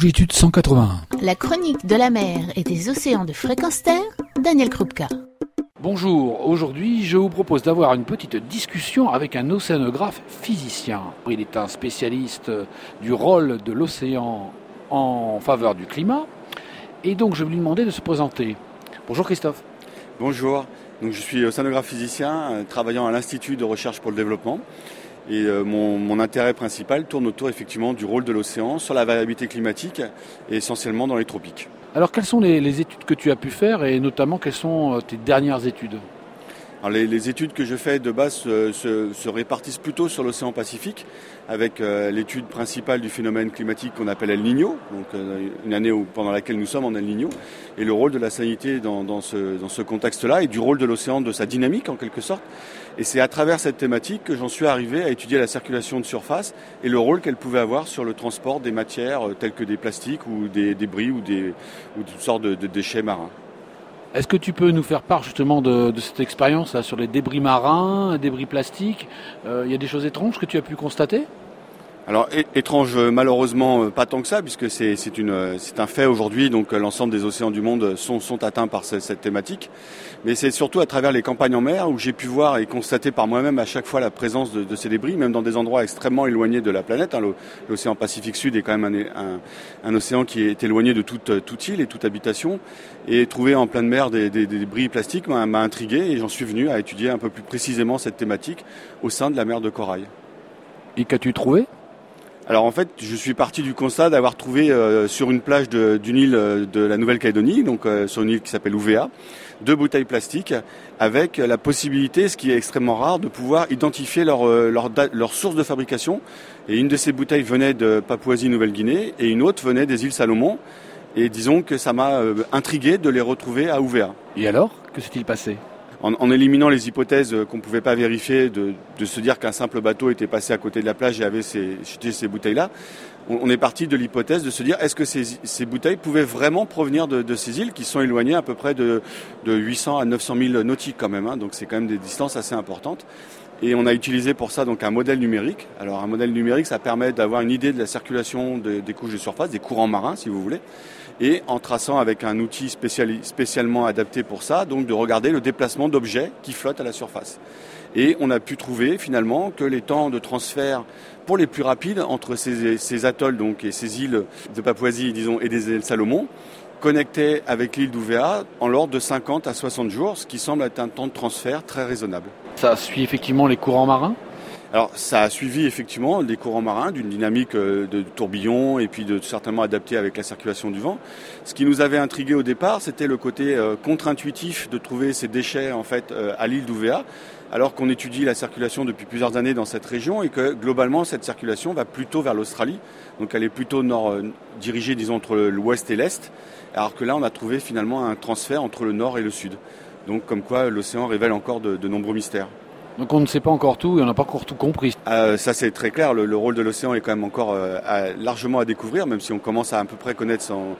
Longitude 181. La chronique de la mer et des océans de fréquence terre, Daniel Krupka. Bonjour, aujourd'hui je vous propose d'avoir une petite discussion avec un océanographe physicien. Il est un spécialiste du rôle de l'océan en faveur du climat et donc je vais lui demander de se présenter. Bonjour Christophe. Bonjour, donc, je suis océanographe physicien euh, travaillant à l'Institut de recherche pour le développement. Et euh, mon, intérêt principal tourne autour effectivement du rôle de l'océan sur la variabilité climatique et essentiellement dans les tropiques. Alors quelles sont les études que tu as pu faire et notamment quelles sont euh, tes dernières études? Les, études que je fais de base se, répartissent plutôt sur l'océan Pacifique, avec euh, l'étude principale du phénomène climatique qu'on appelle El Niño, donc euh, une année pendant laquelle nous sommes en El Niño, et le rôle de la sanité dans, ce, contexte-là, et du rôle de l'océan, de sa dynamique en quelque sorte. Et c'est à travers cette thématique que j'en suis arrivé à étudier la circulation de surface et le rôle qu'elle pouvait avoir sur le transport des matières euh, telles que des plastiques ou des débris ou, des, ou toutes sortes de déchets marins. Est-ce que tu peux nous faire part justement de, cette expérience sur les débris marins, débris plastiques? Euh, Il y a des choses étranges que tu as pu constater? Alors étrange malheureusement euh, pas tant que ça puisque c'est un fait aujourd'hui donc euh, l'ensemble des océans du monde sont, sont atteints par cette, thématique mais c'est surtout à travers les campagnes en mer où j'ai pu voir et constater par moi-même à chaque fois la présence de, ces débris même dans des endroits extrêmement éloignés de la planète hein. l'océan Pacifique Sud est quand même un, océan qui est éloigné de toute, toute île et toute habitation et trouver en pleine mer des, des débris plastiques m'a intrigué et j'en suis venu à étudier un peu plus précisément cette thématique au sein de la mer de corail. Et qu'as-tu trouvé? Alors en fait, je suis parti du constat d'avoir trouvé euh, sur une plage d'une île euh, de la Nouvelle-Calédonie, donc euh, sur une île qui s'appelle Ouvéa, deux bouteilles plastiques avec la possibilité, ce qui est extrêmement rare, de pouvoir identifier leur, source de fabrication. Et une de ces bouteilles venait de Papouasie-Nouvelle-Guinée et une autre venait des îles Salomon. Et disons que ça m'a intrigué de les retrouver à Ouvéa. Et alors, que s'est-il passé? En, éliminant les hypothèses qu'on ne pouvait pas vérifier, de, se dire qu'un simple bateau était passé à côté de la plage et avait ces, ces bouteilles-là, on, est parti de l'hypothèse de se dire est-ce que ces, bouteilles pouvaient vraiment provenir de, ces îles qui sont éloignées à peu près de, 800 à 900 000 nautiques quand même, hein. donc c'est quand même des distances assez importantes. Et on a utilisé pour ça donc un modèle numérique. Alors un modèle numérique, ça permet d'avoir une idée de la circulation des couches de surface, des courants marins si vous voulez, et en traçant avec un outil spécialement adapté pour ça, donc de regarder le déplacement d'objets qui flottent à la surface. Et on a pu trouver finalement que les temps de transfert pour les plus rapides entre ces, atolls donc, et ces îles de Papouasie disons, et des îles Salomon connectaient avec l'île d'Ouvéa en l'ordre de 50 à 60 jours, ce qui semble être un temps de transfert très raisonnable. Ça suit effectivement les courants marins alors ça a suivi effectivement des courants marins, d'une dynamique euh, de tourbillon et puis de certainement adapté avec la circulation du vent. Ce qui nous avait intrigué au départ, c'était le côté euh, contre-intuitif de trouver ces déchets en fait euh, à l'île d'Ouvéa, alors qu'on étudie la circulation depuis plusieurs années dans cette région et que globalement cette circulation va plutôt vers l'Australie, donc elle est plutôt nord dirigée disons entre l'ouest et l'est, alors que là on a trouvé finalement un transfert entre le nord et le sud. Donc comme quoi l'océan révèle encore de nombreux mystères. Donc on ne sait pas encore tout et on n'a pas encore tout compris. Euh, ça c'est très clair, le, rôle de l'océan est quand même encore euh, largement à découvrir, même si on commence à à peu près connaître son,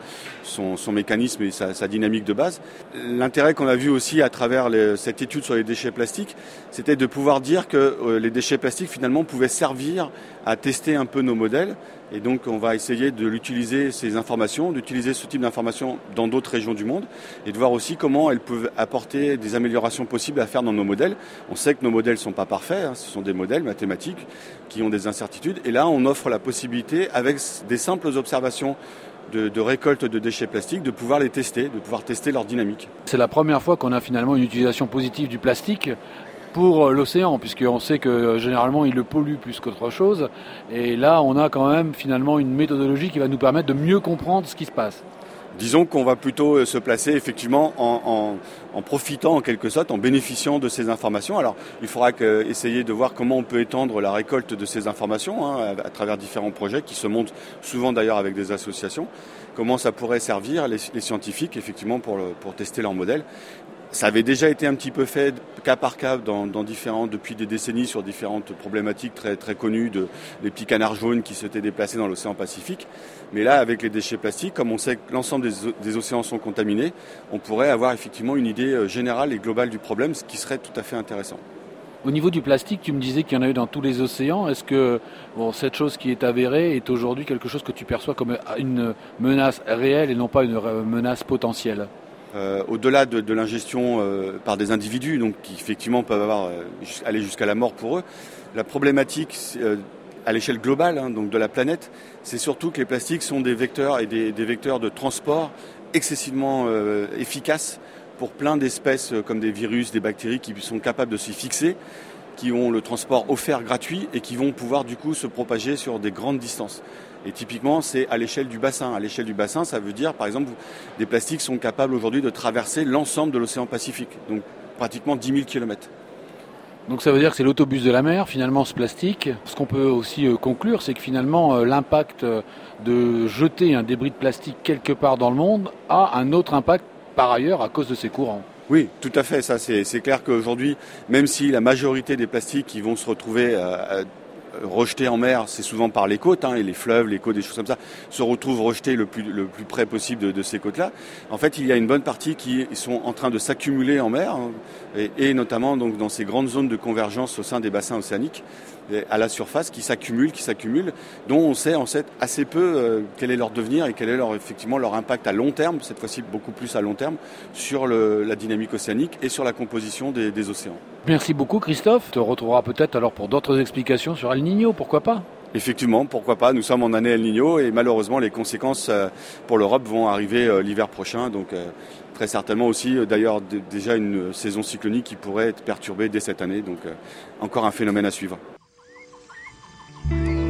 son, mécanisme et sa, dynamique de base. L'intérêt qu'on a vu aussi à travers cette étude sur les déchets plastiques, c'était de pouvoir dire que euh, les déchets plastiques finalement pouvaient servir à tester un peu nos modèles. Et donc on va essayer de l'utiliser, ces informations, d'utiliser ce type d'informations dans d'autres régions du monde et de voir aussi comment elles peuvent apporter des améliorations possibles à faire dans nos modèles. On sait que nos modèles ne sont pas parfaits, hein, ce sont des modèles mathématiques qui ont des incertitudes. Et là, on offre la possibilité, avec des simples observations de, de, récolte de déchets plastiques, de pouvoir les tester, de pouvoir tester leur dynamique. C'est la première fois qu'on a finalement une utilisation positive du plastique pour euh, l'océan, puisqu'on sait que euh, généralement il le pollue plus qu'autre chose. Et là, on a quand même finalement une méthodologie qui va nous permettre de mieux comprendre ce qui se passe. Disons qu'on va plutôt euh, se placer effectivement en, profitant en quelque sorte, en bénéficiant de ces informations. Alors il faudra essayer de voir comment on peut étendre la récolte de ces informations hein, à, travers différents projets qui se montent souvent d'ailleurs avec des associations. Comment ça pourrait servir les, scientifiques effectivement pour, pour tester leur modèle ça avait déjà été un petit peu fait cas par cas dans, différents, depuis des décennies sur différentes problématiques très, connues de les petits canards jaunes qui s'étaient déplacés dans l'océan Pacifique. Mais là, avec les déchets plastiques, comme on sait que l'ensemble des, des, océans sont contaminés, on pourrait avoir effectivement une idée euh, générale et globale du problème, ce qui serait tout à fait intéressant. Au niveau du plastique, tu me disais qu'il y en a eu dans tous les océans. Est-ce que cette chose qui est avérée est aujourd'hui quelque chose que tu perçois comme une menace réelle et non pas une menace potentielle? Euh, Au-delà de, l'ingestion euh, par des individus, qui effectivement peuvent euh, aller jusqu'à la mort pour eux, la problématique à l'échelle globale hein, donc de la planète, c'est surtout que les plastiques sont des vecteurs et des, vecteurs de transport excessivement efficaces pour plein d'espèces comme des virus, des bactéries qui sont capables de s'y fixer, qui ont le transport offert gratuit et qui vont pouvoir du coup se propager sur des grandes distances. Et typiquement, c'est à l'échelle du bassin. À l'échelle du bassin, ça veut dire, par exemple, des plastiques sont capables aujourd'hui de traverser l'ensemble de l'océan Pacifique, donc pratiquement 10 000 km. Donc ça veut dire que c'est l'autobus de la mer, finalement, ce plastique. Ce qu'on peut aussi euh, conclure, c'est que finalement, euh, l'impact de jeter un débris de plastique quelque part dans le monde a un autre impact par ailleurs à cause de ces courants. Oui, tout à fait. Ça, c'est clair qu'aujourd'hui, même si la majorité des plastiques qui vont se retrouver euh, rejetés en mer, c'est souvent par les côtes, hein, et les fleuves, les côtes, des choses comme ça, se retrouvent rejetés le plus, le plus près possible de, ces côtes-là. En fait, il y a une bonne partie qui sont en train de s'accumuler en mer, hein, et, notamment donc, dans ces grandes zones de convergence au sein des bassins océaniques, à la surface, qui s'accumulent, qui s'accumulent, dont on sait en fait assez peu euh, quel est leur devenir et quel est leur, effectivement leur impact à long terme, cette fois-ci beaucoup plus à long terme, sur la dynamique océanique et sur la composition des, des océans. Merci beaucoup Christophe. On te retrouvera peut-être alors pour d'autres explications sur El Niño, pourquoi pas? Effectivement, pourquoi pas. Nous sommes en année El Niño et malheureusement les conséquences euh, pour l'Europe vont arriver euh, l'hiver prochain. Donc très certainement aussi d'ailleurs déjà une saison cyclonique qui pourrait être perturbée dès cette année. Donc encore un phénomène à suivre.